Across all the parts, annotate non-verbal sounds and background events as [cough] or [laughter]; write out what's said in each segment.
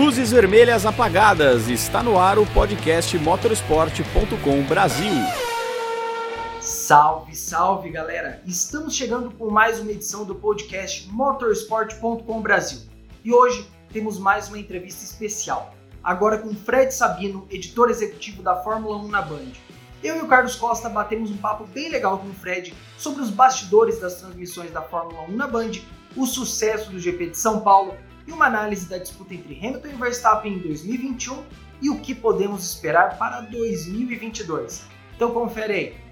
Luzes vermelhas apagadas. Está no ar o podcast motorsport.com Brasil. Salve, salve, galera! Estamos chegando com mais uma edição do podcast motorsport.com Brasil. E hoje temos mais uma entrevista especial. Agora com Fred Sabino, editor executivo da Fórmula 1 na Band. Eu e o Carlos Costa batemos um papo bem legal com o Fred sobre os bastidores das transmissões da Fórmula 1 na Band, o sucesso do GP de São Paulo e uma análise da disputa entre Hamilton e Verstappen em 2021 e o que podemos esperar para 2022. Então confere aí.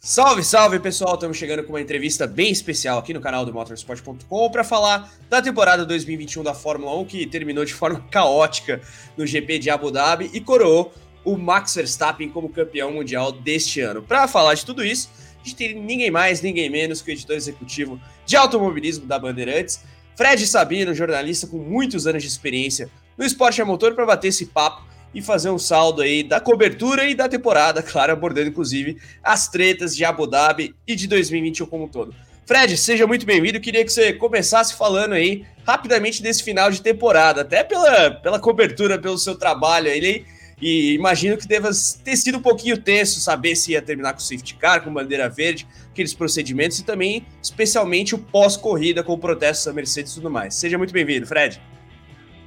Salve, salve pessoal! Estamos chegando com uma entrevista bem especial aqui no canal do Motorsport.com para falar da temporada 2021 da Fórmula 1 que terminou de [laughs] forma caótica no GP de Abu Dhabi e coroou o Max Verstappen como campeão mundial deste ano. Para falar de tudo isso, a gente tem ninguém mais, ninguém menos que o editor executivo de automobilismo da Bandeirantes, Fred Sabino, jornalista com muitos anos de experiência no esporte a motor, para bater esse papo e fazer um saldo aí da cobertura e da temporada, [laughs] claro, abordando inclusive as tretas de Abu Dhabi e de 2021 como um todo. Fred, seja muito bem-vindo. Queria que você começasse falando aí rapidamente desse final de temporada, até pela, pela cobertura, pelo seu trabalho aí e imagino que deva ter sido um pouquinho tenso saber se ia terminar com safety car, com bandeira verde, aqueles procedimentos e também, especialmente, o pós-corrida com o protesto da Mercedes e tudo mais. Seja muito bem-vindo, Fred.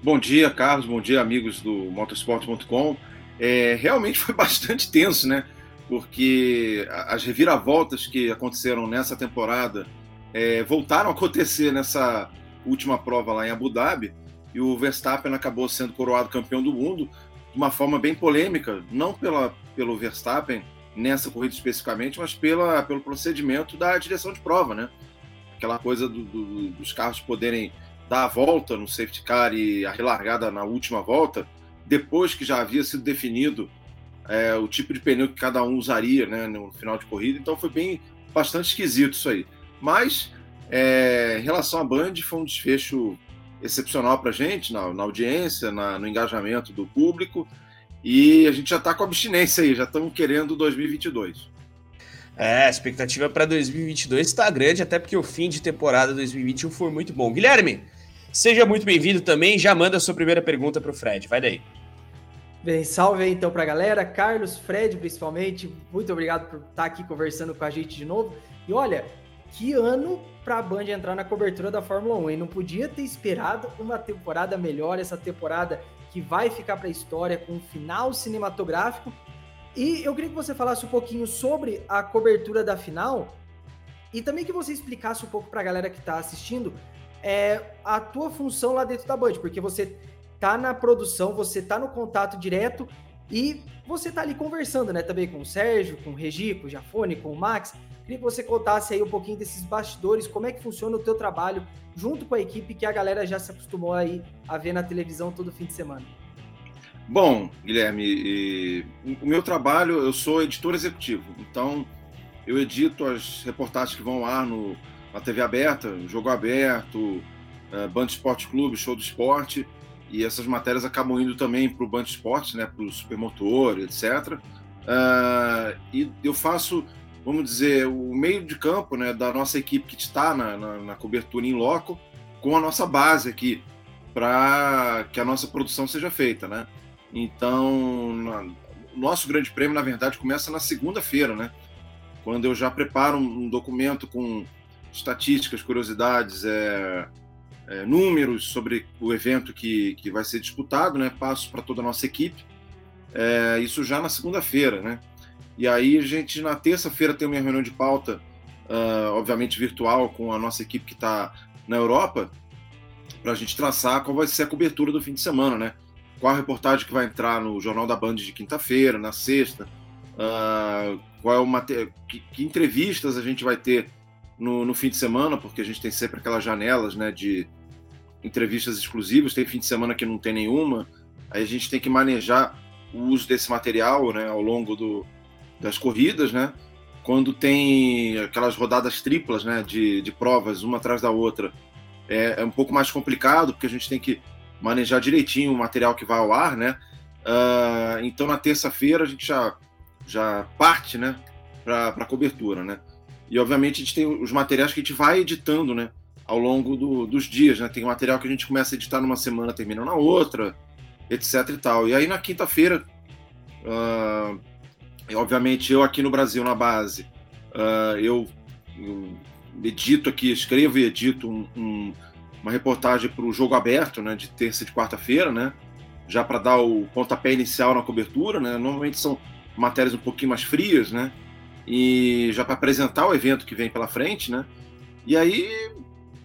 Bom dia, Carlos. Bom dia, amigos do motorsport.com. É, realmente foi [laughs] bastante tenso, né? Porque as reviravoltas que aconteceram nessa temporada é, voltaram a acontecer nessa última prova lá em Abu Dhabi e o Verstappen acabou sendo coroado campeão do mundo de uma forma bem polêmica, não pela, pelo Verstappen nessa corrida especificamente, mas pela, pelo procedimento da direção de prova, né? Aquela coisa do, do, dos carros poderem dar a volta no safety car e a relargada na última volta, depois que já havia sido definido é, o tipo de pneu que cada um usaria né, no final de corrida. Então foi bem bastante esquisito isso aí. Mas é, em relação à Band, foi um desfecho excepcional para a gente, na, na audiência, na, no engajamento do público. E a gente já está com abstinência aí, já estamos querendo 2022. É, a expectativa para 2022 está grande, até porque o fim de temporada 2021 foi muito bom. Guilherme, seja muito bem-vindo também. Já manda a sua primeira pergunta para o Fred. Vai daí. Bem, salve aí então para a galera. Carlos, Fred, principalmente, muito obrigado por estar aqui conversando com a gente de novo. E olha, que ano para a Band entrar na cobertura da Fórmula 1. E não podia ter esperado uma temporada melhor, essa temporada que vai ficar para a história com um final cinematográfico. E eu queria que você falasse um pouquinho sobre a cobertura da final e também que você explicasse um pouco para a galera que está assistindo é, a tua função lá dentro da Band, porque você tá na produção, você tá no contato direto e você tá ali conversando, né, também com o Sérgio, com o Regi, com o Jafone, com o Max. Queria que você contasse aí um pouquinho desses bastidores, como é que funciona o teu trabalho junto com a equipe que a galera já se acostumou aí a ver na televisão todo fim de semana. Bom, Guilherme, o meu trabalho, eu sou editor executivo, então eu edito as reportagens que vão ao ar no, na TV aberta, Jogo Aberto, uh, Band Esporte Clube, Show do Esporte, e essas matérias acabam indo também para o Band Esporte, né, para o Supermotor, etc. Uh, e eu faço vamos dizer, o meio de campo né, da nossa equipe que está na, na, na cobertura em loco com a nossa base aqui, para que a nossa produção seja feita. Né? Então, na, nosso grande prêmio, na verdade, começa na segunda-feira, né? quando eu já preparo um, um documento com estatísticas, curiosidades, é, é, números sobre o evento que, que vai ser disputado, né? passo para toda a nossa equipe. É, isso já na segunda-feira, né? E aí a gente, na terça-feira, tem uma reunião de pauta, uh, obviamente virtual, com a nossa equipe que está na Europa, para a gente traçar qual vai ser a cobertura do fim de semana, né? Qual a reportagem que vai entrar no Jornal da Band de quinta-feira, na sexta, uh, qual é o material, que, que, entrevistas a gente vai ter no, no, fim de semana, porque a gente tem sempre aquelas janelas, né, de entrevistas exclusivas, tem fim de semana que não tem nenhuma, aí a gente tem que manejar o uso desse material, né, ao longo do, das corridas, né? Quando tem aquelas rodadas triplas, né, de, de provas, uma atrás da outra, é, é, um pouco mais complicado, porque a gente tem que manejar direitinho o material que vai ao ar, né? Uh, então, na terça-feira, a gente já, já parte, né, para a cobertura, né? E, obviamente, a gente tem os materiais que a gente vai editando, né, ao longo do, dos dias, né? Tem material que a gente começa a editar numa semana, termina na outra, etc e tal. E aí na quinta-feira, uh, obviamente eu aqui no Brasil na base, uh, eu, eu, edito aqui, escrevo e edito um, um, uma reportagem para o jogo aberto, né? De terça e de quarta-feira, né? Já para dar o pontapé inicial na cobertura, né? Normalmente são matérias um pouquinho mais frias, né? E já para apresentar o evento que vem pela frente, né? E aí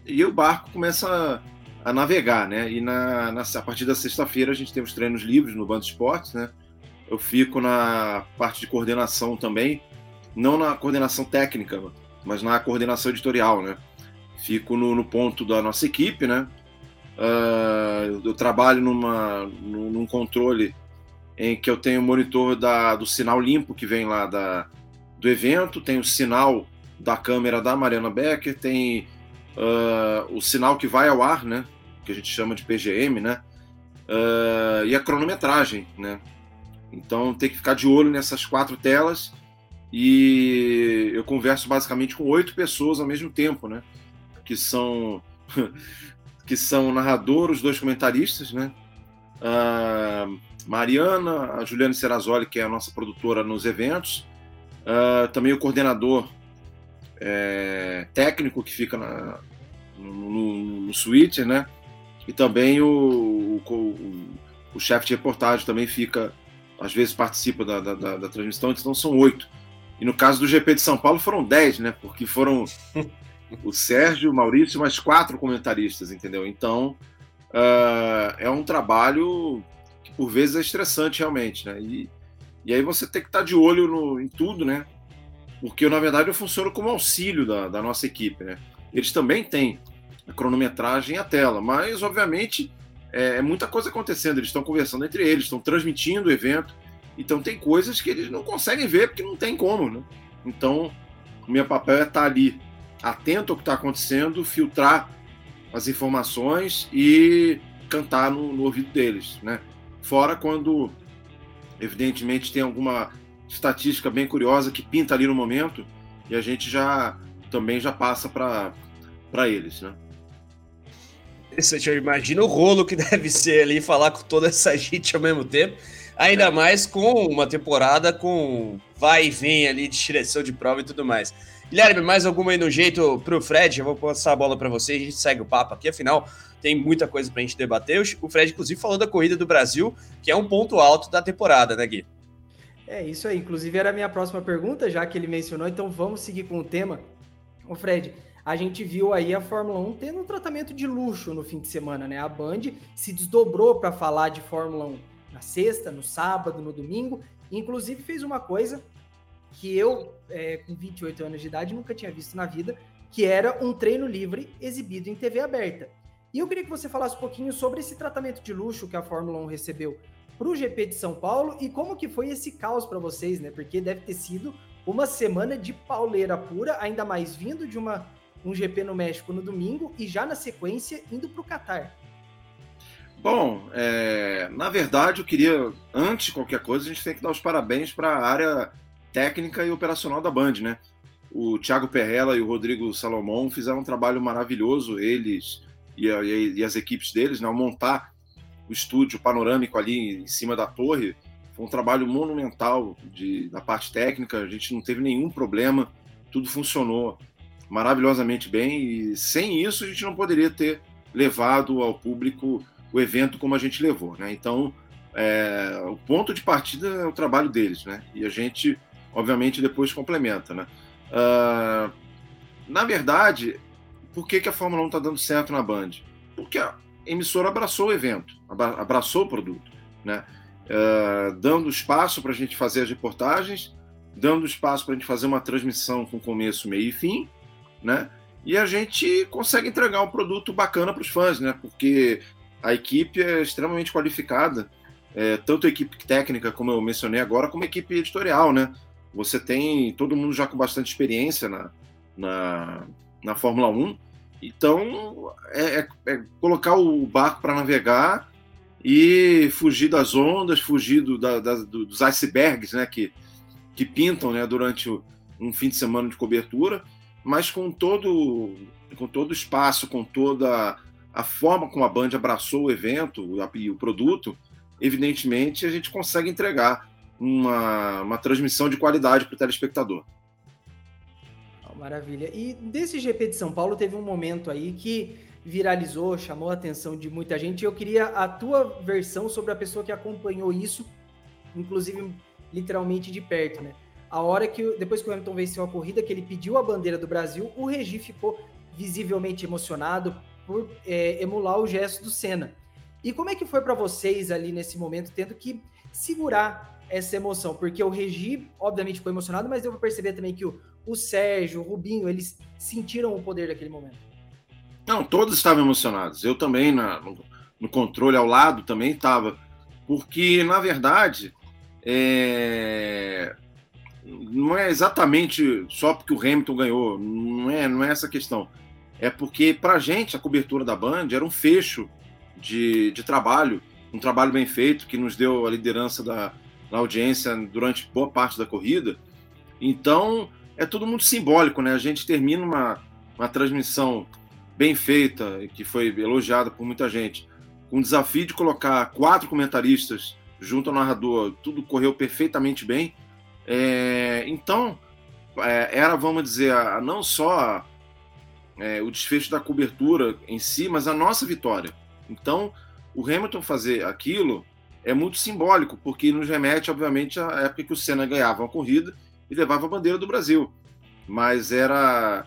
e o barco começa a, a navegar, né? E na, na, a partir da sexta-feira a gente tem os treinos livres no Bando Esportes, né? Eu fico na parte de coordenação também, não na coordenação técnica, mas na coordenação editorial, né? Fico no, no ponto da nossa equipe, né? Uh, eu trabalho numa, num controle em que eu tenho o monitor da, do sinal limpo que vem lá da, do evento, tem o sinal da câmera da Mariana Becker, tem uh, o sinal que vai ao ar, né? Que a gente chama de PGM, né? Uh, e a cronometragem, né? Então tem que ficar de olho nessas quatro telas e eu converso basicamente com oito pessoas ao mesmo tempo, né? Que são [laughs] que são o narrador, os dois comentaristas, né? Uh, Mariana, a Juliana Serrazoli, que é a nossa produtora nos eventos, uh, também o coordenador é, técnico que fica na, no, no switch, né? E também o, o, o chefe de reportagem também fica, às vezes participa da, da, da, da, transmissão, então são oito. E no caso do GP de São Paulo foram dez, né? Porque foram o Sérgio, o Maurício, mais quatro comentaristas, entendeu? Então uh, é um trabalho que por vezes é estressante realmente, né? E, e aí você tem que estar de olho no, em tudo, né? Porque na verdade eu funciono como auxílio da, da nossa equipe. Né? Eles também têm a cronometragem e a tela, mas obviamente é, é muita coisa acontecendo. Eles estão conversando entre eles, estão transmitindo o evento, então tem coisas que eles não conseguem ver porque não tem como. Né? Então, o meu papel é estar ali atento ao que está acontecendo, filtrar as informações e cantar no, no ouvido deles. Né? Fora quando, evidentemente, tem alguma estatística bem curiosa que pinta ali no momento e a gente já também já passa para eles, né? Eu imagino o rolo que [laughs] deve ser ali falar com toda essa gente ao mesmo tempo, ainda é. mais com uma temporada com vai e vem ali de direção de prova e tudo mais. Guilherme, mais alguma aí no jeito pro Fred? Eu vou passar a bola para você a gente segue o papo aqui, afinal tem muita coisa pra gente debater. O Fred, inclusive, falou da corrida do Brasil, que é um ponto alto da temporada, né, Gui? É isso aí. Inclusive era a minha próxima pergunta, já que ele mencionou, então vamos seguir com o tema. O Fred, a gente viu aí a Fórmula 1 tendo um tratamento de luxo no fim de semana, né? A Band se desdobrou para falar de Fórmula 1 na sexta, no sábado, no domingo, inclusive fez uma coisa que eu, é, com 28 anos de idade, nunca tinha visto na vida, que era um treino livre exibido em TV aberta. E eu queria que você falasse um pouquinho sobre esse tratamento de luxo que a Fórmula 1 recebeu para o GP de São Paulo e como que foi esse caos para vocês, né? Porque deve ter sido uma semana de pauleira pura, ainda mais vindo de uma, um GP no México no domingo e já na sequência indo para o Catar. Bom, é, na verdade eu queria, antes de qualquer coisa, a gente tem que dar os parabéns para a área técnica e operacional da Band, né? O Thiago Perrella e o Rodrigo Salomão fizeram um trabalho maravilhoso, eles e, e as equipes deles, né, ao montar o estúdio panorâmico ali em cima da torre. Foi um trabalho monumental de, da parte técnica, a gente não teve nenhum problema, tudo funcionou maravilhosamente bem e sem isso a gente não poderia ter levado ao público o evento como a gente levou, né? Então, é, o ponto de partida é o trabalho deles, né? E a gente, obviamente, depois complementa, né? Uh, na verdade, por que, que a Fórmula 1 está dando certo na Band? Porque emissora abraçou o evento, abraçou o produto, né? Uh, dando espaço para a gente fazer as reportagens, dando espaço para a gente fazer uma transmissão com começo, meio e fim, né? E a gente consegue entregar um produto bacana para os fãs, né? Porque a equipe é extremamente qualificada, é, tanto a equipe técnica, como eu mencionei agora, como a equipe editorial, né? Você tem todo mundo já com bastante experiência na, na, na Fórmula 1, então, é, é, é colocar o barco para navegar e fugir das ondas, fugir do, da, da, dos icebergs né, que, que pintam né, durante um fim de semana de cobertura. mas com todo com todo o espaço, com toda a forma como a Band abraçou o evento e o produto, evidentemente a gente consegue entregar uma, uma transmissão de qualidade para o telespectador. Maravilha. E desse GP de São Paulo teve um momento aí que viralizou, chamou a atenção de muita gente. Eu queria a tua versão sobre a pessoa que acompanhou isso, inclusive literalmente de perto, né? A hora que depois que o Hamilton venceu a corrida, que ele pediu a bandeira do Brasil, o Regi ficou visivelmente emocionado por é, emular o gesto do Senna. E como é que foi para vocês ali nesse momento, tendo que segurar essa emoção? Porque o Regi, obviamente, ficou emocionado, mas deu para perceber também que o, o Sérgio, o Rubinho, eles sentiram o poder daquele momento. Não, todos estavam emocionados. Eu também, na, no, no controle ao lado, também estava. Porque, na verdade, é... não é exatamente só porque o Hamilton ganhou. Não é, não é essa a questão. É porque, para a gente, a cobertura da Band era um fecho de, de trabalho, um trabalho bem feito, que nos deu a liderança da, da audiência durante boa parte da corrida. Então, é tudo muito simbólico, né? A gente termina uma, uma transmissão bem feita, que foi elogiada por muita gente, com o desafio de colocar quatro comentaristas junto ao narrador, tudo correu perfeitamente bem. É, então, é, era, vamos dizer, a, não só é, o desfecho da cobertura em si, mas a nossa vitória. Então, o Hamilton fazer aquilo é muito simbólico, porque nos remete, obviamente, à época que o Senna ganhava uma corrida e levava a bandeira do Brasil. Mas era,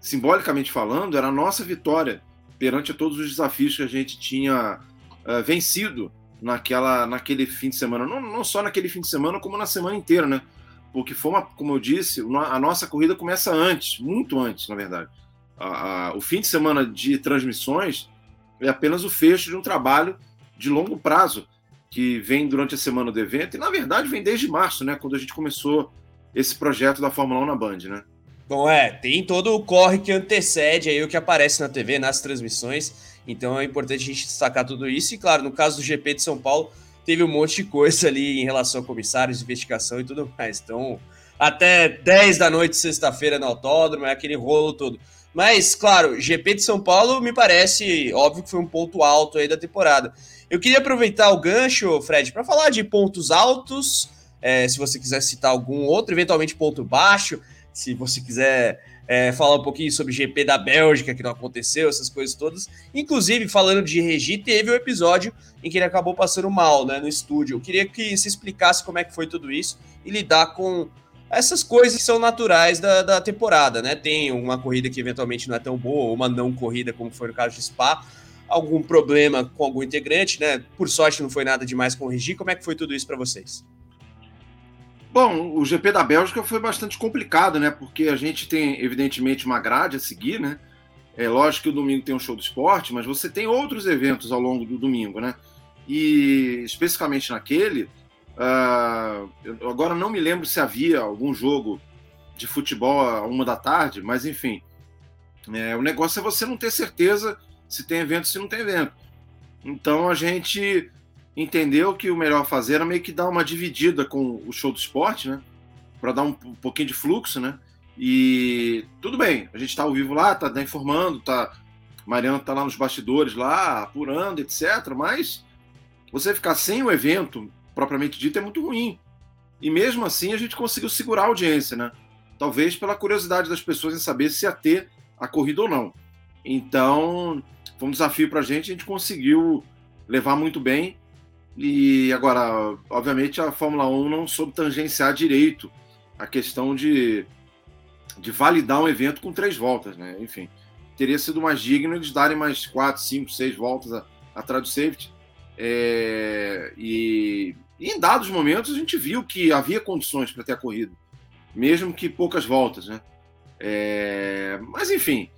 simbolicamente falando, era a nossa vitória perante todos os desafios que a gente tinha uh, vencido naquela, naquele fim de semana. Não, não só naquele fim de semana, como na semana inteira, né? Porque foi uma, como eu disse, a nossa corrida começa antes, muito antes, na verdade. A, a, o fim de semana de transmissões é apenas o fecho de um trabalho de longo prazo que vem durante a semana do evento e na verdade vem desde março, né, quando a gente começou esse projeto da Fórmula 1 na Band, né? Bom, é, tem todo o corre que antecede aí o que aparece na TV, nas transmissões, então é importante a gente destacar tudo isso. E claro, no caso do GP de São Paulo, teve um monte de coisa ali em relação a comissários, investigação e tudo mais. Então, até 10 da noite, sexta-feira, no autódromo, é aquele rolo todo. Mas, claro, GP de São Paulo me parece óbvio que foi um ponto alto aí da temporada. Eu queria aproveitar o gancho, Fred, para falar de pontos altos é, se você quiser citar algum outro, eventualmente ponto baixo, se você quiser é, falar um pouquinho sobre GP da Bélgica, que não aconteceu, essas coisas todas. Inclusive, falando de Regi, teve um episódio em que ele acabou passando mal né, no estúdio. Eu queria que se explicasse como é que foi tudo isso e lidar com essas coisas que são naturais da, da temporada, né? Tem uma corrida que eventualmente não é tão boa, uma não corrida, como foi no caso de Spa, algum problema com algum integrante, né? Por sorte não foi nada demais com o Regi. Como é que foi tudo isso para vocês? Bom, o GP da Bélgica foi bastante complicado, né? Porque a gente tem, evidentemente, uma grade a seguir, né? É lógico que o domingo tem um show do esporte, mas você tem outros eventos ao longo do domingo, né? E especificamente naquele, uh, agora não me lembro se havia algum jogo de futebol a uma da tarde, mas enfim, é, o negócio é você não ter certeza se tem evento se não tem evento. Então a gente entendeu que o melhor fazer era meio que dar uma dividida com o show do esporte, né? Para dar um, pouquinho de fluxo, né? E tudo bem, a gente está ao vivo lá, tá, tá informando, tá. Mariana tá lá nos bastidores, lá, apurando, etc. Mas você ficar sem o evento propriamente dito é muito ruim. E mesmo assim a gente conseguiu segurar a audiência, né? Talvez pela curiosidade das pessoas em saber se ia ter a corrida ou não. Então, foi um desafio para a gente, a gente conseguiu levar muito bem e agora, obviamente, a Fórmula 1 não soube tangenciar direito a questão de, de validar um evento com três voltas, né? Enfim, teria sido mais digno eles darem mais quatro, cinco, seis voltas atrás do safety. É, e, e, em dados momentos a gente viu que havia condições para ter a corrida, mesmo que poucas voltas, né? É, mas enfim,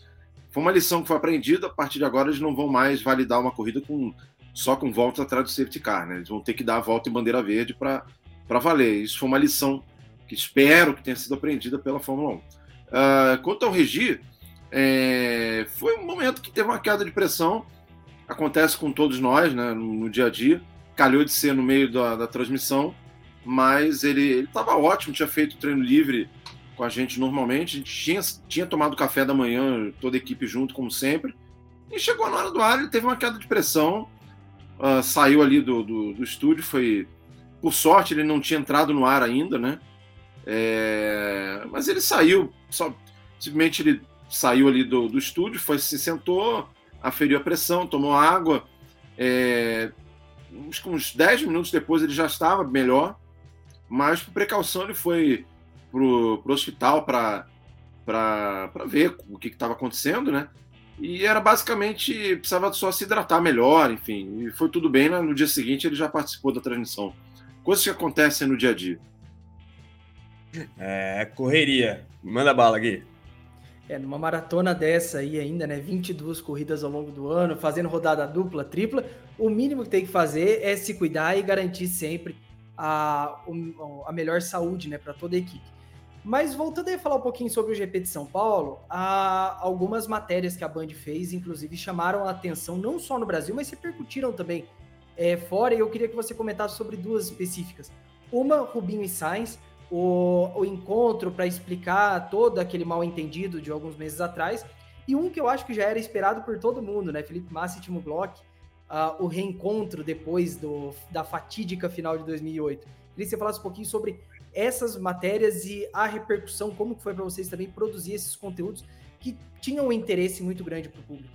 foi uma lição que foi aprendida. A partir de agora eles não vão mais validar uma corrida com só com voltas atrás do safety car, né? Eles vão ter que dar a volta em bandeira verde para valer. Isso foi uma lição que espero que tenha sido aprendida pela Fórmula 1. Uh, ah, quanto ao Regi, é, foi um momento que teve uma queda de pressão. Acontece com todos nós, né? No, no dia a dia. Calhou de ser no meio da, da transmissão, mas ele estava ótimo, tinha feito treino livre com a gente normalmente. A gente tinha, tinha tomado café da manhã, toda a equipe junto, como sempre. E chegou na hora do ar, ele teve uma queda de pressão, uh, saiu ali do, do, do, estúdio. Foi por sorte, ele não tinha entrado no ar ainda, né? É, mas ele saiu, só, simplesmente ele saiu ali do, do estúdio, foi se sentou, aferiu a pressão, tomou água. É, uns, uns 10 minutos depois ele já estava melhor, mas por precaução ele foi pro, pro hospital para ver o que estava acontecendo, né? E era basicamente, precisava só se hidratar melhor, enfim. E foi tudo bem, né? no dia seguinte ele já participou da transmissão. Coisas que acontecem no dia a dia. É, correria. Manda bala, Gui. É, numa maratona dessa aí ainda, né? 22 corridas ao longo do ano, fazendo rodada dupla, tripla, o mínimo que tem que fazer é se cuidar e garantir sempre a, a melhor saúde, né, para toda a equipe. Mas voltando a falar um pouquinho sobre o GP de São Paulo, há algumas matérias que a Band fez, inclusive, chamaram a atenção não só no Brasil, mas repercutiram também é, fora. E eu queria que você comentasse sobre duas específicas. Uma, Rubinho e Sainz, o, o encontro para explicar todo aquele mal entendido de alguns meses atrás. E um que eu acho que já era esperado por todo mundo, né? Felipe Massa e Timo Glock, uh, o reencontro depois do, da fatídica final de 2008. Queria que você falasse um pouquinho sobre essas matérias e a repercussão, como foi para vocês também produzir esses conteúdos que tinham um interesse muito grande para o público.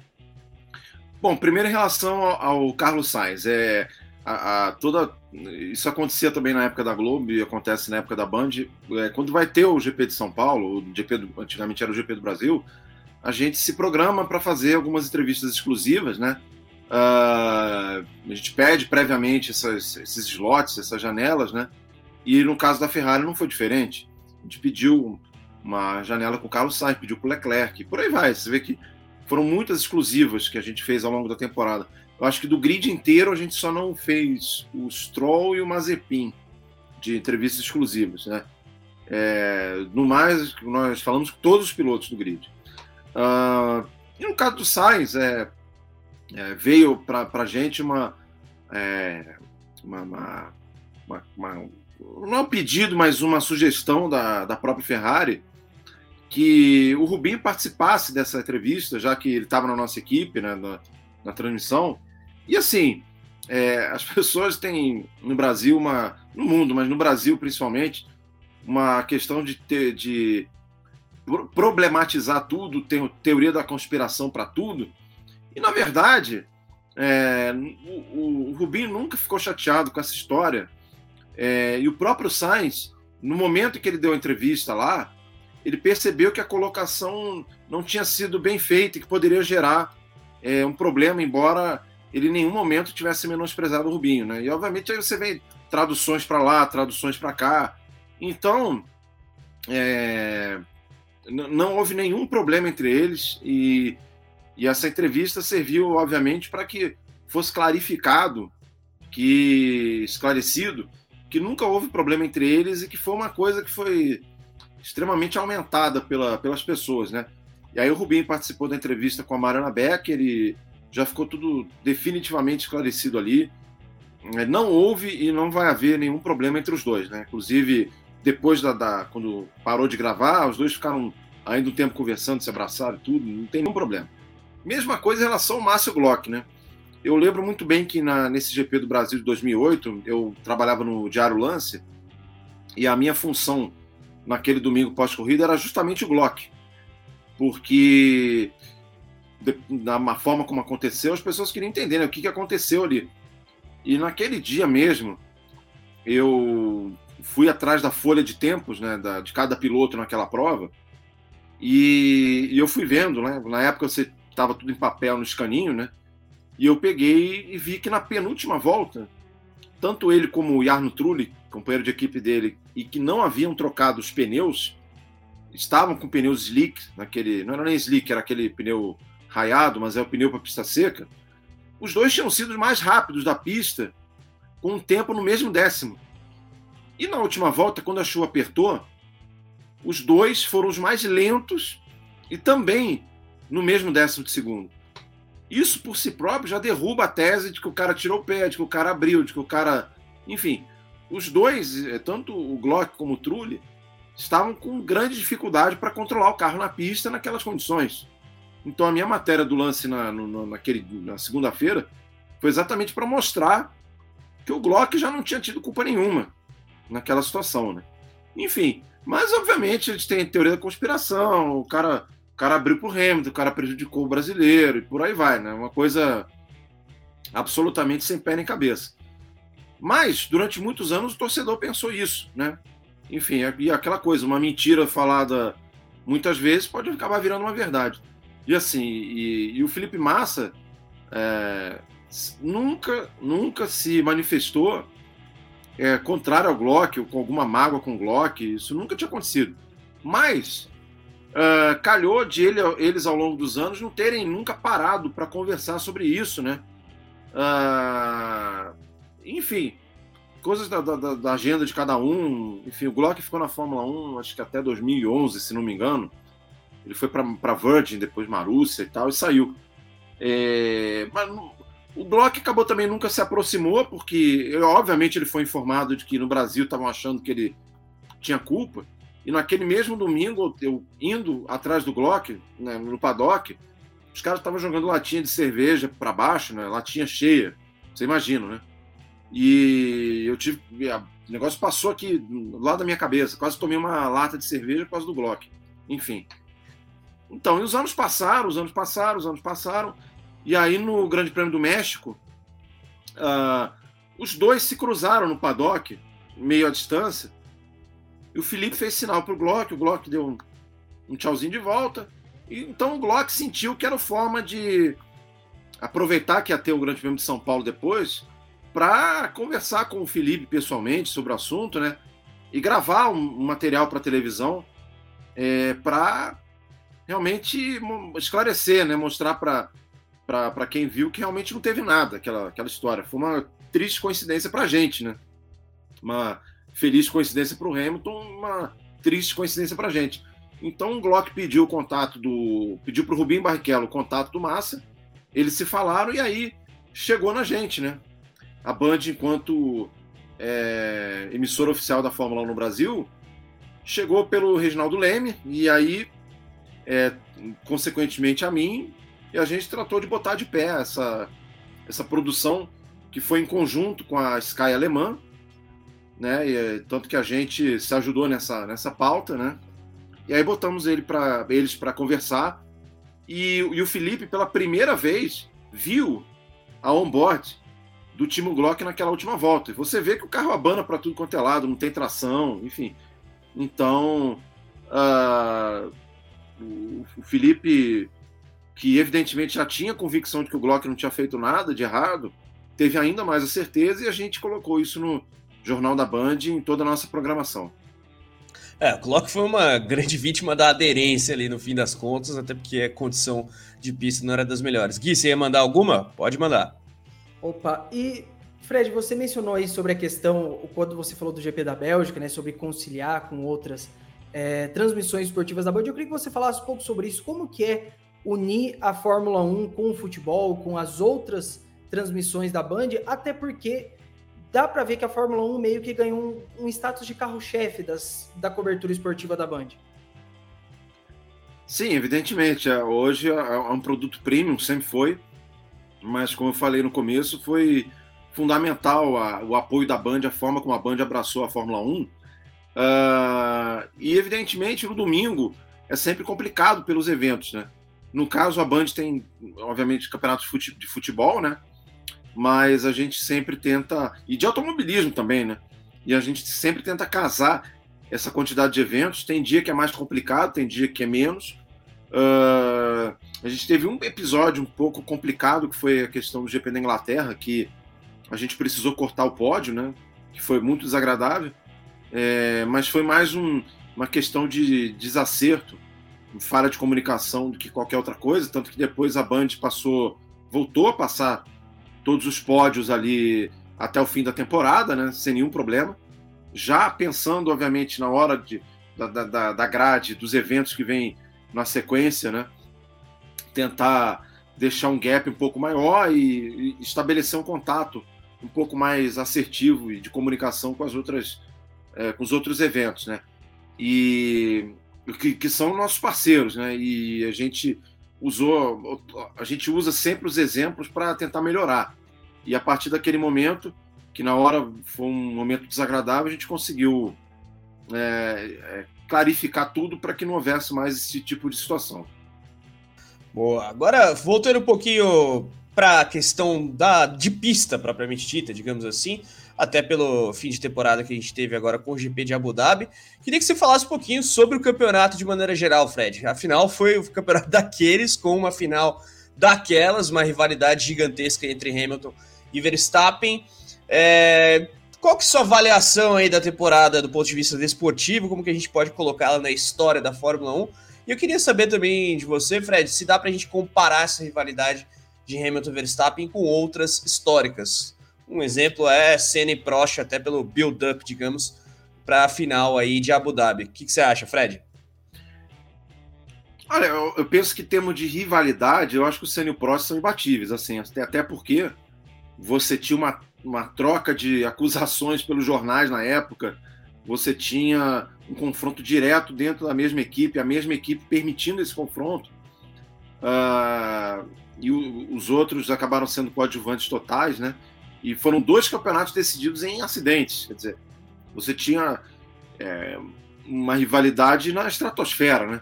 Bom, primeiro em relação ao, ao Carlos Sainz, é, a, a, toda isso acontecia também na época da Globo e acontece na época da Band. É, quando vai ter o GP de São Paulo, o GP do, antigamente era o GP do Brasil, a gente se programa para fazer algumas entrevistas exclusivas, né? Uh, a gente pede previamente essas, esses slots, essas janelas, né? E no caso da Ferrari não foi diferente. A gente pediu uma janela com o Carlos Sainz, pediu com o Leclerc, por aí vai. Você vê que foram muitas exclusivas que a gente fez ao longo da temporada. Eu acho que do grid inteiro a gente só não fez o Stroll e o Mazepin de entrevistas exclusivas, né? É, no mais, nós falamos com todos os pilotos do grid. Uh, e no caso do Sainz, é, é, veio para a gente uma, é, uma, uma, uma, uma, não é um pedido, mas uma sugestão da, da própria Ferrari que o Rubinho participasse dessa entrevista, já que ele estava na nossa equipe, né, na, na transmissão. E assim, é, as [laughs] pessoas têm no Brasil uma, no mundo, mas no Brasil principalmente, uma questão de ter, de problematizar tudo, ter teoria da conspiração para tudo. E na verdade, é, o, o, Rubinho nunca ficou chateado com essa história. É, e o próprio Sainz, no momento que ele deu a entrevista lá, ele percebeu que a colocação não tinha sido bem feita e que poderia gerar é, um problema, embora ele em nenhum momento tivesse menosprezado o Rubinho, né? E obviamente aí você vê traduções para lá, traduções para cá. Então, é, não houve nenhum problema entre eles e, e essa entrevista serviu, obviamente, para que fosse clarificado, que esclarecido, que nunca houve problema entre eles e que foi uma coisa que foi extremamente aumentada pela, pelas pessoas, né? E aí o Rubinho participou da entrevista com a Mariana Becker e já ficou tudo definitivamente esclarecido ali. É, não houve e não vai haver nenhum problema entre os dois, né? Inclusive, depois da, da quando parou de gravar, os dois ficaram ainda um tempo conversando, se abraçaram e tudo, não tem nenhum problema. Mesma coisa em relação ao Márcio Glock, né? Eu lembro muito bem que na, nesse GP do Brasil de 2008, eu trabalhava no Diário Lance e a minha função naquele domingo pós-corrida era justamente o Glock. Porque da forma como aconteceu, as pessoas queriam entender né, o que, que aconteceu ali. E naquele dia mesmo, eu fui atrás da folha de tempos né, da, de cada piloto naquela prova e, e eu fui vendo, né? Na época você estava tudo em papel no escaninho, né? E eu peguei e vi que na penúltima volta, tanto ele como o Jarno Trulli, companheiro de equipe dele, e que não haviam trocado os pneus, estavam com pneus slick, naquele, não era nem slick, era aquele pneu raiado, mas é o pneu para pista seca, os dois tinham sido os mais rápidos da pista, com um tempo no mesmo décimo. E na última volta, quando a chuva apertou, os dois foram os mais lentos e também no mesmo décimo de segundo. Isso por si próprio já derruba a tese de que o cara tirou o pé, de que o cara abriu, de que o cara. Enfim, os dois, eh, tanto o Glock como o Trulli, estavam com grande dificuldade para controlar o carro na pista naquelas condições. Então a minha matéria do lance na, na segunda-feira foi exatamente para mostrar que o Glock já não tinha tido culpa nenhuma naquela situação, né? Enfim, mas obviamente gente tem teoria da conspiração, o cara, o cara abriu pro Hamilton, o cara prejudicou o brasileiro e por aí vai, né? Uma coisa absolutamente sem pé nem cabeça. Mas durante muitos anos o torcedor pensou isso, né? Enfim, e aquela coisa, uma mentira falada muitas vezes pode acabar virando uma verdade. E assim, e, e o Felipe Massa é, nunca, nunca se manifestou é, contrário ao Glock, ou com alguma mágoa com o Glock, isso nunca tinha acontecido. Mas uh, calhou de ele, eles ao longo dos anos não terem nunca parado para conversar sobre isso, né? Uh, enfim, coisas da, da, da, agenda de cada um. Enfim, o Glock ficou na Fórmula 1, acho que até 2011, se não me engano. Ele foi para Virgin, depois Marúcia e tal, e saiu. É, mas o Bloch acabou também nunca se aproximou, porque obviamente ele foi informado de que no Brasil estavam achando que ele tinha culpa. E naquele mesmo domingo, eu indo atrás do Glock, né, no paddock, os caras estavam jogando latinha de cerveja para baixo, né, latinha cheia. Você imagina, né? E eu tive. O negócio passou aqui do lado da minha cabeça. Quase tomei uma lata de cerveja por causa do Glock. Enfim. Então, e os anos passaram, os anos passaram, os anos passaram. E aí, no Grande Prêmio do México, uh, os dois se cruzaram no paddock, meio à distância. E o Felipe fez sinal para o Glock, o Glock deu um, um tchauzinho de volta. E, então o Glock sentiu que era forma de aproveitar que ia ter o Grande Prêmio de São Paulo depois, para conversar com o Felipe pessoalmente sobre o assunto, né? E gravar um, um material para televisão é, para realmente esclarecer, né? Mostrar para quem viu que realmente não teve nada aquela, aquela história. Foi uma triste coincidência para a gente, né? Uma feliz coincidência para o Hamilton, uma triste coincidência para a gente. Então o Glock pediu o contato do. pediu para o Rubinho Barrichello o contato do Massa, eles se falaram e aí chegou na gente, né? A Band, enquanto é, emissora oficial da Fórmula 1 no Brasil, chegou pelo Reginaldo Leme e aí, é, consequentemente a mim, e a gente tratou de botar de pé essa, essa produção que foi em conjunto com a Sky alemã, né? E, tanto que a gente se ajudou nessa, nessa pauta, né? E aí botamos ele para eles para conversar e, e, o Felipe pela primeira vez viu a onboard do Timo Glock naquela última volta. E você vê que o carro abana para tudo quanto é lado, não tem tração, enfim. Então, uh, o, o Felipe que evidentemente já tinha convicção de que o Glock não tinha feito nada de errado, teve ainda mais a certeza e a gente colocou isso no Jornal da Band em toda a nossa programação. É, o Glock foi uma grande vítima da aderência ali no fim das contas, até porque a condição de pista não era das melhores. Gui, você ia mandar alguma? Pode mandar. Opa, e Fred, você mencionou aí sobre a questão, quando você falou do GP da Bélgica, né, sobre conciliar com outras é, transmissões esportivas da Band, eu queria que você falasse um pouco sobre isso, como que é unir a Fórmula 1 com o futebol, com as outras transmissões da Band, até porque dá para ver que a Fórmula 1 meio que ganhou um, um status de carro-chefe da cobertura esportiva da Band. Sim, evidentemente. É, hoje é, é um produto premium, sempre foi, mas como eu falei no começo, foi fundamental a, o apoio da Band, a forma como a Band abraçou a Fórmula 1. Uh, ah, e evidentemente no domingo é sempre complicado pelos eventos, né? No caso, a Band tem, obviamente, campeonatos de futebol, né? Mas a gente sempre tenta. E de automobilismo também, né? E a gente sempre tenta casar essa quantidade de eventos. Tem dia que é mais complicado, tem dia que é menos. Uh, a gente teve um episódio um pouco complicado, que foi a questão do GP da Inglaterra, que a gente precisou cortar o pódio, né? Que foi muito desagradável. É, mas foi mais um, uma questão de desacerto falha de comunicação do que qualquer outra coisa, tanto que depois a Band passou, voltou a passar todos os pódios ali até o fim da temporada, né, sem nenhum problema. Já pensando, obviamente, na hora de, da, da, da grade, dos eventos que vem na sequência, né, tentar deixar um gap um pouco maior e, e estabelecer um contato um pouco mais assertivo e de comunicação com as outras, é, com os outros eventos, né? e que, que são nossos parceiros, né? E a gente usou, a gente usa sempre os exemplos para tentar melhorar. E a partir daquele momento, que na hora foi um momento desagradável, a gente conseguiu é, é, clarificar tudo para que não houvesse mais esse tipo de situação. Boa. Agora, voltando um pouquinho para a questão da, de pista propriamente dita, digamos assim, até pelo fim de temporada que a gente teve agora com o GP de Abu Dhabi. Queria que você falasse um pouquinho sobre o campeonato de maneira geral, Fred. Afinal, foi o campeonato [laughs] daqueles, com uma final daquelas, uma rivalidade gigantesca entre Hamilton e Verstappen. É... Qual que é a sua avaliação aí da temporada do ponto de vista desportivo? Como que a gente pode colocá-la na história da Fórmula 1? E eu queria saber também de você, Fred, se dá para a gente comparar essa rivalidade de Hamilton e Verstappen com outras históricas. Um exemplo é Senna e Prost, até pelo build-up, digamos, para a final aí de Abu Dhabi. O que, que, você acha, Fred? Olha, eu, eu penso que em termos de rivalidade, eu acho que o Senna e o Prost são imbatíveis, assim, até porque você tinha uma, uma troca de acusações pelos jornais na época, você tinha um confronto direto dentro da mesma equipe, a mesma equipe permitindo esse confronto. Uh, e o, os outros acabaram sendo coadjuvantes totais, né? E foram dois campeonatos decididos em acidentes. Quer dizer, você tinha é, uma rivalidade na estratosfera, né?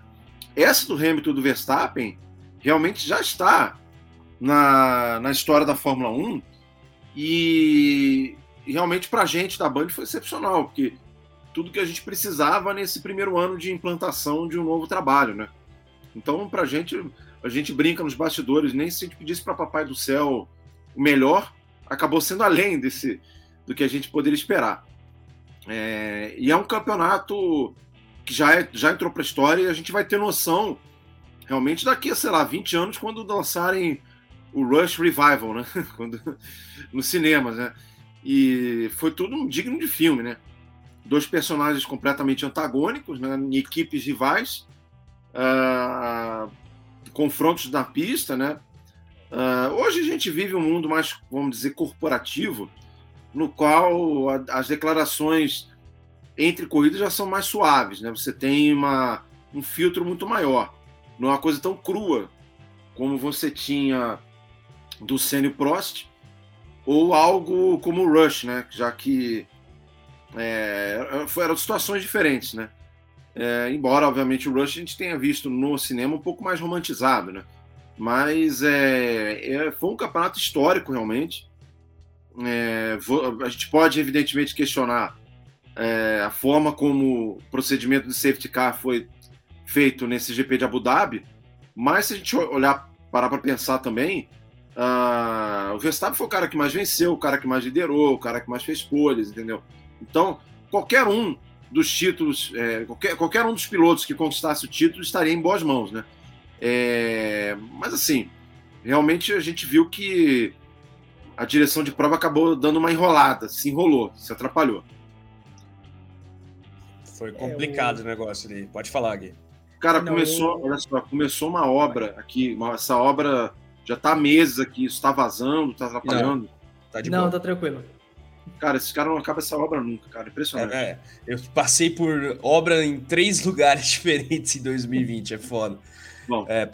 Essa do Hamilton e do Verstappen realmente já está na, na história da Fórmula 1 e, realmente para a gente da Band foi excepcional, porque tudo que a gente precisava nesse primeiro ano de implantação de um novo trabalho, né? Então, para a gente, a gente brinca nos bastidores, nem se a gente pedisse para Papai do Céu o melhor, acabou sendo além desse do que a gente poderia esperar. É, e é um campeonato que já, é, já entrou para a história e a gente vai ter noção realmente daqui a, sei lá, 20 anos, quando lançarem o Rush Revival, né? [laughs] quando, nos cinemas, né? E foi tudo um digno de filme, né? Dois personagens completamente antagônicos, né? em equipes rivais, uh, confrontos na pista, né? Uh, hoje a gente vive um mundo mais, vamos dizer, corporativo, no qual a, as declarações entre corridas já são mais suaves, né? Você tem uma, um filtro muito maior. Não é uma coisa tão crua como você tinha do Senna Prost, ou algo como o Rush, né? Já que é, eram situações diferentes, né? É, embora, obviamente, o Rush a gente tenha visto no cinema um pouco mais romantizado, né? Mas é, é, foi um campeonato histórico, realmente. É, a gente pode, evidentemente, questionar é, a forma como o procedimento de safety car foi feito nesse GP de Abu Dhabi, mas se a gente olhar, parar para pensar também, uh, o Verstappen foi o cara que mais venceu, o cara que mais liderou, o cara que mais fez folhas, entendeu? Então, qualquer um dos títulos, é, qualquer, qualquer um dos pilotos que conquistasse o título estaria em boas mãos, né? É, mas assim, realmente a gente viu que a direção de prova acabou dando uma enrolada, se enrolou, se atrapalhou. Foi complicado é, o... o negócio ali. Pode falar, Gui. Cara, Não, começou, eu... olha só, começou uma obra aqui, uma, essa obra já tá há meses aqui, isso tá vazando, tá atrapalhando. Não, tá de Não, boa. tá tranquilo. Cara, esse cara não acaba essa obra nunca, cara. Impressionante. É, é. Eu passei por obra em três [laughs] lugares diferentes em 2020, é foda. Bom. É,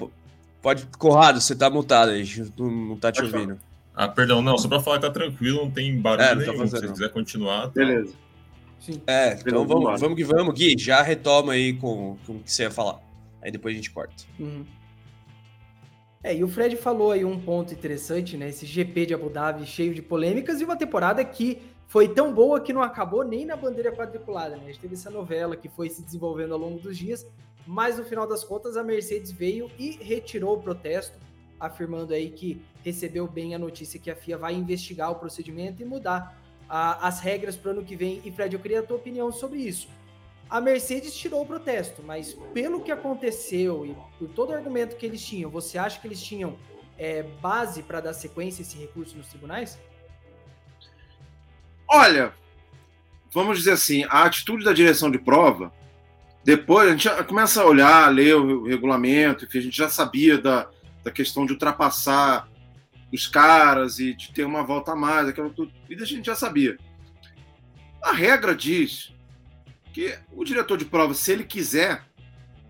pode. Corrado, você tá multado aí, não, não tá te ouvindo. Ah, perdão, não, só pra falar que tá tranquilo, não tem barulho é, não tá nenhum. Se você quiser continuar. Tá... Beleza. Sim. É, então vamos, vamos que vamos. Gui, já retoma aí com, com o que você ia falar. Aí depois a gente corta. Uhum. É, e o Fred falou aí um ponto interessante, né? Esse GP de Abu Dhabi cheio de polêmicas e uma temporada que foi tão boa que não acabou nem na bandeira quadriculada, né? A gente teve essa novela que foi se desenvolvendo ao longo dos dias mas no final das contas a Mercedes veio e retirou o protesto, afirmando aí que recebeu bem a notícia que a FIA vai investigar o procedimento e mudar a, as regras para o ano que vem. E Fred, eu queria a tua opinião sobre isso. A Mercedes tirou o protesto, mas pelo que aconteceu e por todo o argumento que eles tinham, você acha que eles tinham é, base para dar sequência a esse recurso nos tribunais? Olha, vamos dizer assim, a atitude da direção de prova depois a gente começa a olhar, ler o regulamento, enfim, a gente já sabia da, da questão de ultrapassar os caras e de ter uma volta a mais, aquela tudo, e a gente já sabia. A regra diz que o diretor de prova, se ele quiser,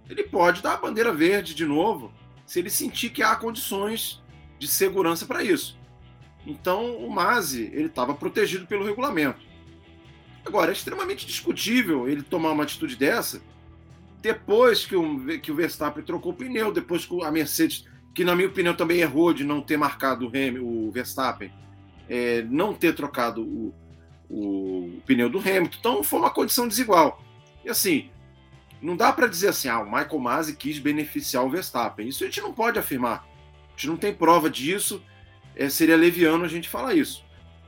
ele pode dar a bandeira verde de novo, se ele sentir que há condições de segurança para isso. Então, o Masi ele estava protegido pelo regulamento. Agora, é extremamente discutível ele tomar uma atitude dessa depois que o, que o Verstappen trocou o pneu, depois que a Mercedes, que na minha opinião também errou de não ter marcado o, Ham, o Verstappen, é, não ter trocado o, o, pneu do Hamilton. Então foi uma condição desigual. E assim, não dá para dizer assim, ah, o Michael Masi quis beneficiar o Verstappen. Isso a gente não pode afirmar. A gente não tem prova disso. É, seria leviano a gente falar isso.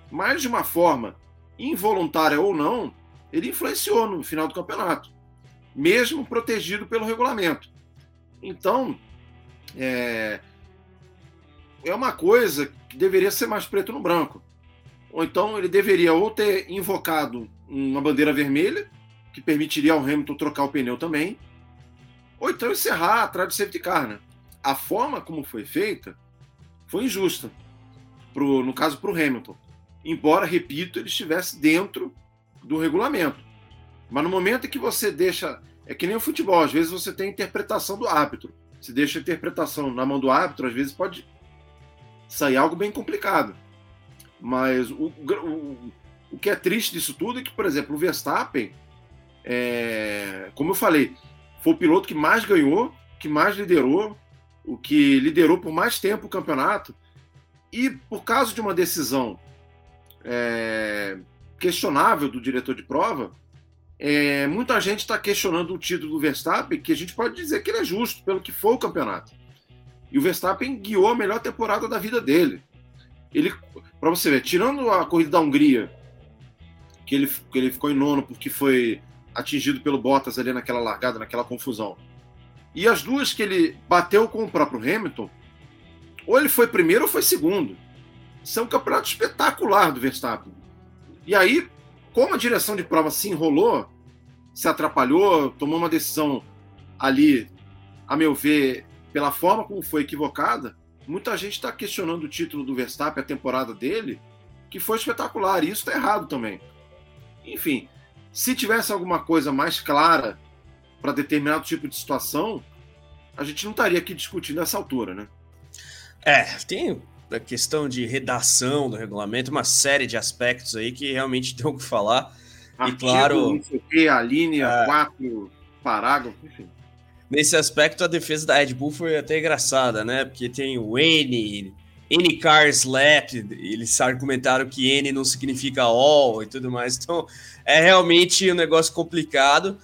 Mas de uma forma involuntária ou não, ele influenciou no final do campeonato mesmo protegido pelo regulamento. Então, é, é uma coisa que deveria ser mais preto no branco. Ou então ele deveria ou ter invocado uma bandeira vermelha, que permitiria ao Hamilton trocar o pneu também, ou então encerrar atrás do safety car. Né? A forma como foi feita foi injusta, pro, no caso para o Hamilton. Embora, repito, ele estivesse dentro do regulamento. Mas no momento em que você deixa. É que nem o futebol, às vezes você tem a interpretação do árbitro. Se deixa a interpretação na mão do árbitro, às vezes pode sair algo bem complicado. Mas o, o, o que é triste disso tudo é que, por exemplo, o Verstappen, é, como eu falei, foi o piloto que mais ganhou, que mais liderou, o que liderou por mais tempo o campeonato. E por causa de uma decisão é, questionável do diretor de prova, é, muita gente está questionando o título do Verstappen, que a gente pode dizer que ele é justo pelo que foi o campeonato. E o Verstappen guiou a melhor temporada da vida dele. Ele, para você ver, tirando a corrida da Hungria, que ele, que ele ficou em nono porque foi atingido pelo Bottas ali naquela largada, naquela confusão. E as duas que ele bateu com o próprio Hamilton, ou ele foi primeiro ou foi segundo. Isso é um campeonato espetacular do Verstappen. E aí, como a direção de prova se enrolou, se atrapalhou, tomou uma decisão ali, a meu ver, pela forma como foi equivocada, muita gente está questionando o título do Verstappen, a temporada dele, que foi espetacular, e isso está errado também. Enfim, se tivesse alguma coisa mais clara para determinado tipo de situação, a gente não estaria aqui discutindo nessa altura, né? É, tem da questão de redação do regulamento, uma série de aspectos aí que realmente [laughs] tem o que falar. Artigo, e claro. Não sei o que, a linha, é, quatro parágrafos, enfim. Nesse aspecto, a defesa da Red Bull foi até engraçada, né? Porque tem o N, N car slap, eles argumentaram que N não significa all e tudo mais. Então, é realmente um negócio complicado.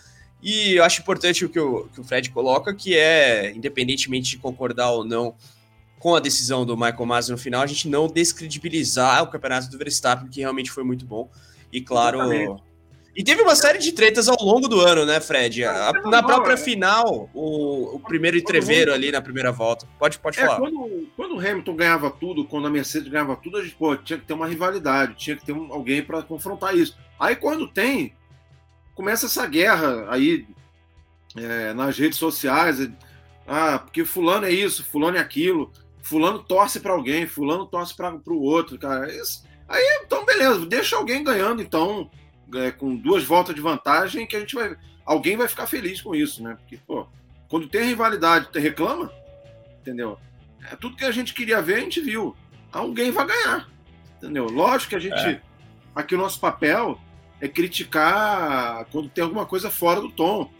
E eu acho importante o que o, que o Fred coloca, que é, independentemente de concordar ou não com a decisão do Michael Masi no final, a gente não descredibilizar o campeonato do Verstappen, que realmente foi muito bom. E claro. Exatamente. E teve uma série de tretas ao longo do ano, né, Fred? A, na própria é. final, o, o primeiro entreveiro ali na primeira volta. Pode, pode é, falar. Quando, quando o Hamilton ganhava tudo, quando a Mercedes ganhava tudo, a gente pô, tinha que ter uma rivalidade, tinha que ter um, alguém para confrontar isso. Aí quando tem, começa essa guerra aí é, nas redes sociais. Ah, porque fulano é isso, fulano é aquilo fulano torce para alguém, fulano torce para o outro, cara. Isso, aí, então, beleza, deixa alguém ganhando, então, é, com duas voltas de vantagem, que a gente vai. Alguém vai ficar feliz com isso, né? Porque, pô, quando tem rivalidade, tu reclama, entendeu? É tudo que a gente queria ver, a gente viu. Alguém vai ganhar, entendeu? Lógico que a gente. É. Aqui o nosso papel é criticar quando tem alguma coisa fora do tom.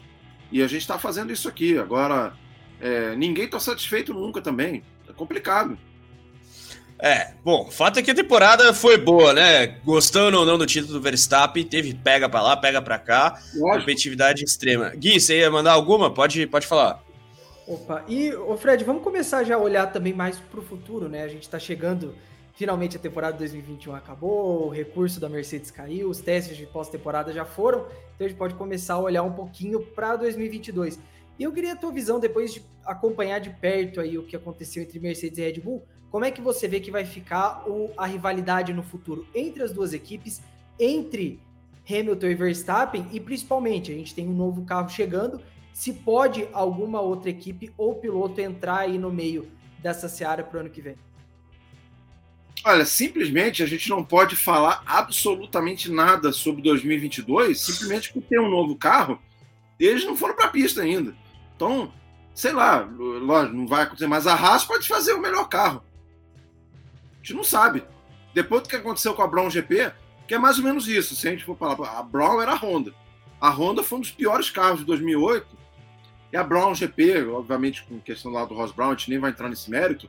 E a gente está fazendo isso aqui. Agora, é, ninguém está satisfeito nunca também complicado. É, bom, o fato é que a temporada foi boa, né? Gostando ou não do título do Verstappen, teve pega para lá, pega para cá, Lógico. competitividade extrema. Gui, você ia mandar alguma? Pode, pode falar. Opa, e o Fred, vamos começar já a olhar também mais para o futuro, né? A gente está chegando, finalmente a temporada 2021 acabou, o recurso da Mercedes caiu, os testes de pós-temporada já foram, então a gente pode começar a olhar um pouquinho para 2022. E eu queria a tua visão, depois de acompanhar de perto aí o que aconteceu entre Mercedes e Red Bull, como é que você vê que vai ficar o, a rivalidade no futuro entre as duas equipes, entre Hamilton e Verstappen, e principalmente, a gente tem um novo carro chegando, se pode alguma outra equipe ou piloto entrar aí no meio dessa seara para o ano que vem? Olha, simplesmente a gente não pode falar absolutamente nada sobre 2022, simplesmente por ter um novo carro. Eles não foram para a pista ainda. Então, sei lá, lógico, não vai acontecer, mas a Haas pode fazer o melhor carro. A gente não sabe. Depois do que aconteceu com a Brown GP, que é mais ou menos isso, se a gente for falar, a Brown era a Honda. A Honda foi um dos piores carros de 2008. E a Brown GP, obviamente com questão lá do Ross Brown, a gente nem vai entrar nesse mérito,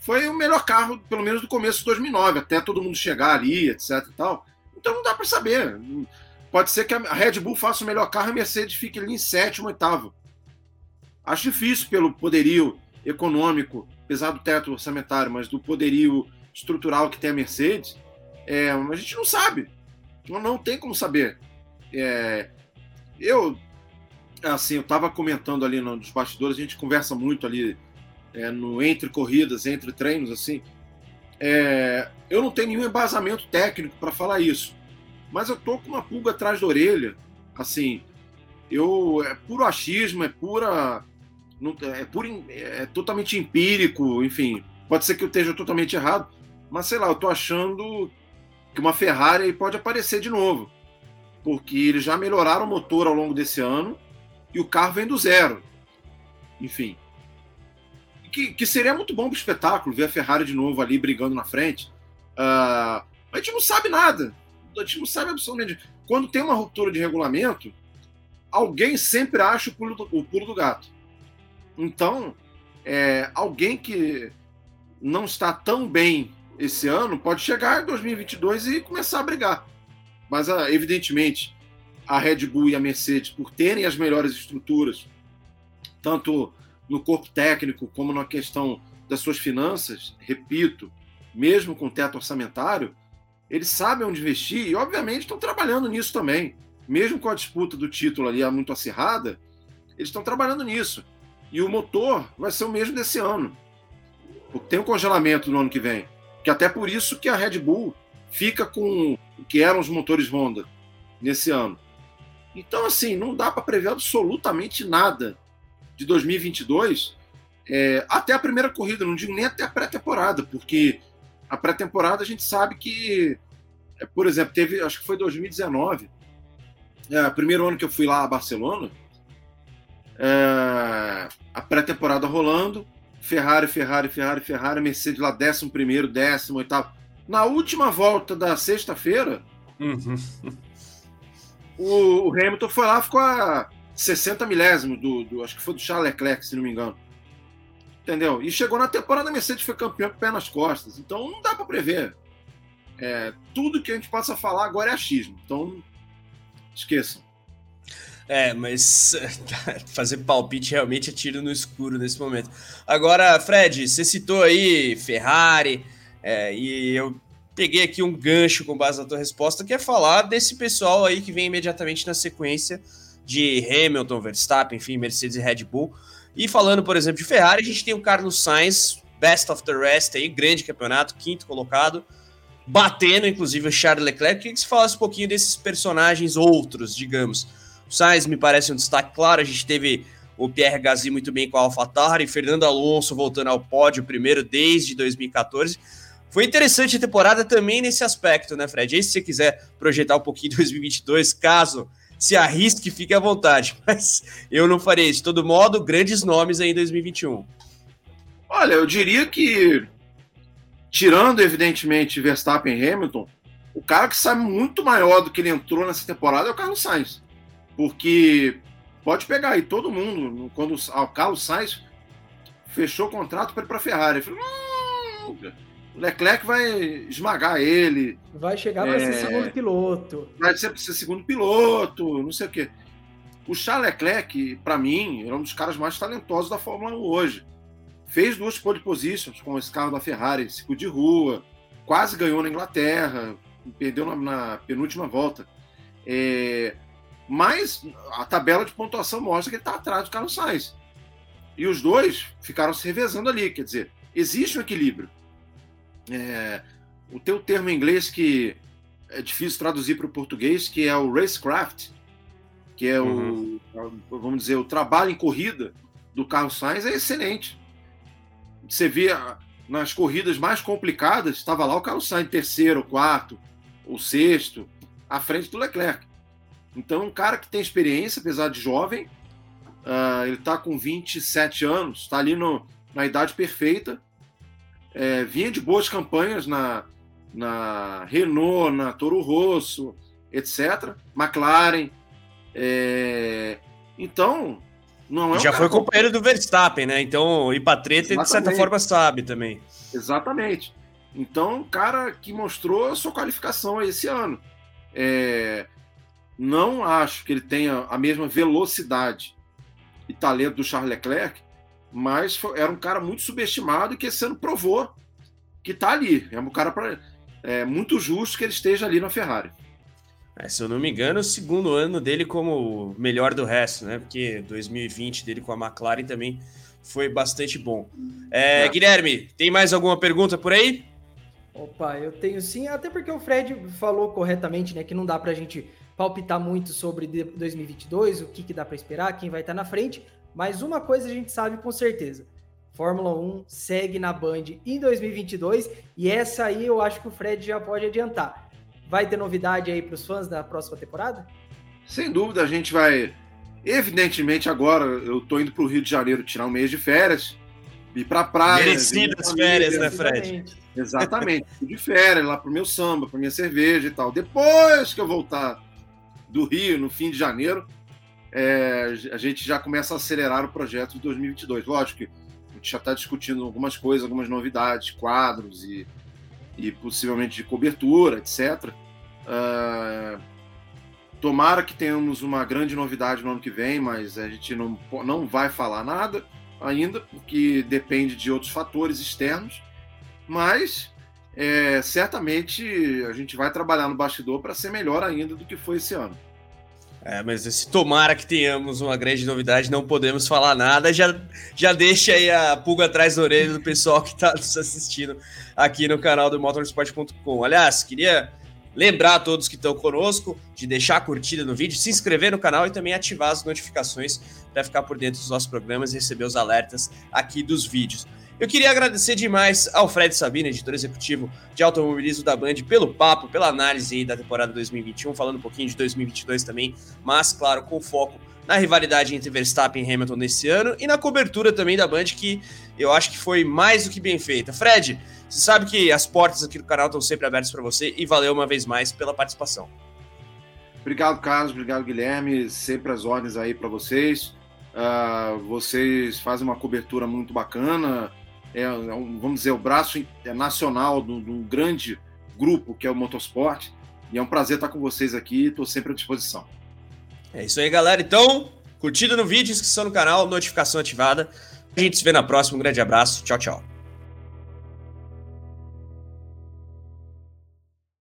foi o melhor carro, pelo menos do começo de 2009, até todo mundo chegar ali, etc e tal. Então não dá para saber. Pode ser que a Red Bull faça o melhor carro e a Mercedes fique ali em sétimo, oitavo. Acho difícil pelo poderio econômico, apesar do teto orçamentário, mas do poderio estrutural que tem a Mercedes, é, a gente não sabe. Não, não tem como saber. É, eu, assim, eu estava comentando ali nos bastidores, a gente conversa muito ali é, no entre corridas, entre treinos, assim. É, eu não tenho nenhum embasamento técnico para falar isso, mas eu tô com uma pulga atrás da orelha, assim. Eu é puro achismo, é pura, é, puro, é totalmente empírico, enfim. Pode ser que eu esteja totalmente errado, mas sei lá, eu tô achando que uma Ferrari pode aparecer de novo, porque eles já melhoraram o motor ao longo desse ano e o carro vem do zero. Enfim, que, que seria muito bom para o espetáculo ver a Ferrari de novo ali brigando na frente. Uh, a gente não sabe nada. A gente não sabe absolutamente. Quando tem uma ruptura de regulamento, alguém sempre acha o pulo do, o pulo do gato. Então, é, alguém que não está tão bem esse ano pode chegar em 2022 e começar a brigar. Mas, uh, evidentemente, a Red Bull e a Mercedes, por terem as melhores estruturas, tanto no corpo técnico, como na questão das suas finanças, repito, mesmo com teto orçamentário, eles sabem onde investir e, obviamente, estão trabalhando nisso também. Mesmo com a disputa do título ali muito acirrada, eles estão trabalhando nisso. E o motor vai ser o mesmo desse ano. Tem um congelamento no ano que vem. Que até por isso que a Red Bull fica com o que eram os motores Honda nesse ano. Então, assim, não dá para prever absolutamente nada de 2022 é, até a primeira corrida, não digo nem até a pré-temporada, porque a pré-temporada a gente sabe que, é, por exemplo, teve, acho que foi 2019, é, primeiro ano que eu fui lá a Barcelona, é, a pré-temporada rolando, Ferrari, Ferrari, Ferrari, Ferrari, Mercedes lá décimo primeiro, décimo oitavo. Na última volta da sexta-feira, uhum. [laughs] o, o Hamilton foi lá, ficou a 60 milésimos do, do, Acho que foi do Charles Leclerc, se não me engano. Entendeu? E chegou na temporada, a Mercedes foi campeão com o pé nas costas. Então não dá para prever. É, tudo que a gente passa a falar agora é achismo. Então, esqueçam. É, mas [laughs] fazer palpite realmente é tiro no escuro nesse momento. Agora, Fred, você citou aí Ferrari, é, e eu peguei aqui um gancho com base na tua resposta, que é falar desse pessoal aí que vem imediatamente na sequência de Hamilton, Verstappen, enfim, Mercedes e Red Bull. E falando, por exemplo, de Ferrari, a gente tem o Carlos Sainz, best of the rest aí, grande campeonato, quinto colocado, batendo inclusive o Charles Leclerc. Queria que você falasse um pouquinho desses personagens outros, digamos. Sainz me parece um destaque claro, a gente teve o Pierre Gasly muito bem com a AlphaTauri, Fernando Alonso voltando ao pódio, primeiro desde 2014. Foi interessante a temporada também nesse aspecto, né, Fred? E se você quiser projetar um pouquinho [laughs] 2022, caso se arrisque, fique à vontade. [laughs] Mas eu não farei. De todo modo, grandes nomes aí em 2021. Olha, eu diria que, tirando evidentemente Verstappen e Hamilton, o cara que sai muito maior do que ele entrou nessa temporada é o Carlos Sainz. Porque pode pegar aí todo mundo, quando o Carlos Sainz fechou o contrato para ir para a Ferrari. Falou, hum, Leclerc vai esmagar ele. Vai chegar para é... ser segundo piloto. Vai ser para ser segundo piloto, não sei o quê. O Charles Leclerc, para mim, é um dos caras mais talentosos da Fórmula 1 hoje. Fez duas pole positions com esse carro da Ferrari, circuito de rua, quase ganhou na Inglaterra, perdeu na, na penúltima volta. É... Mas a tabela de pontuação mostra que ele está atrás do Carlos Sainz. E os dois ficaram se revezando ali, quer dizer, existe um equilíbrio é, o teu termo em inglês que é difícil traduzir para o português, que é o racecraft, que é uhum. o, vamos dizer, o trabalho em corrida do Carlos Sainz é excelente. Você vê nas corridas mais complicadas, estava lá o Carlos Sainz, terceiro, quarto, ou sexto, à frente do Leclerc. Então, um cara que tem experiência, apesar de jovem, uh, ele está com 27 anos, está ali no, na idade perfeita, é, vinha de boas campanhas na, na Renault, na Toro Rosso, etc. McLaren. É, então, não é Já foi companheiro do Verstappen, né? Então, ir para treta, de certa forma, sabe também. Exatamente. Então, um cara que mostrou a sua qualificação esse ano. É, não acho que ele tenha a mesma velocidade e talento do Charles Leclerc, mas era um cara muito subestimado e que esse ano provou que está ali. É um cara pra, é muito justo que ele esteja ali na Ferrari. É, se eu não me engano, o segundo ano dele como melhor do resto, né? Porque 2020 dele com a McLaren também foi bastante bom. É, é. Guilherme, tem mais alguma pergunta por aí? Opa, eu tenho sim, até porque o Fred falou corretamente, né, que não dá pra gente palpitar muito sobre 2022, o que, que dá para esperar, quem vai estar na frente, mas uma coisa a gente sabe com certeza. Fórmula 1 segue na Band em 2022 e essa aí eu acho que o Fred já pode adiantar. Vai ter novidade aí para os fãs da próxima temporada? Sem dúvida, a gente vai. Evidentemente, agora eu tô indo para o Rio de Janeiro tirar um mês de férias, ir para praia. Merecidas férias, né, Fred? Exatamente. [laughs] de férias, lá pro meu samba, para minha cerveja e tal. Depois que eu voltar do Rio, no fim de janeiro, é, a gente já começa a acelerar o projeto de 2022. Lógico que a gente já está discutindo algumas coisas, algumas novidades, quadros e e possivelmente de cobertura, etc. Uh, ah, tomara que tenhamos uma grande novidade no ano que vem, mas a gente não, não vai falar nada ainda, porque depende de outros fatores externos. Mas é, certamente a gente vai trabalhar no bastidor para ser melhor ainda do que foi esse ano. É, mas se tomara que tenhamos uma grande novidade, não podemos falar nada. Já, já deixa aí a pulga atrás da orelha do pessoal que está nos assistindo aqui no canal do motorsport.com. Aliás, queria lembrar a todos que estão conosco de deixar a curtida no vídeo, se inscrever no canal e também ativar as notificações para ficar por dentro dos nossos programas e receber os alertas aqui dos vídeos. Eu queria agradecer demais ao Fred Sabino, editor executivo de automobilismo da Band, pelo papo, pela análise da temporada 2021, falando um pouquinho de 2022 também, mas, claro, com foco na rivalidade entre Verstappen e Hamilton nesse ano e na cobertura também da Band, que eu acho que foi mais do que bem feita. Fred, você sabe que as portas aqui do canal estão sempre abertas para você e valeu uma vez mais pela participação. Obrigado, Carlos. Obrigado, Guilherme. Sempre as ordens aí para vocês. Uh, vocês fazem uma cobertura muito bacana é um, vamos dizer, o braço nacional de um grande grupo que é o Motorsport. E é um prazer estar com vocês aqui, estou sempre à disposição. É isso aí, galera. Então, curtida no vídeo, inscrição no canal, notificação ativada. A gente se vê na próxima. Um grande abraço. Tchau, tchau.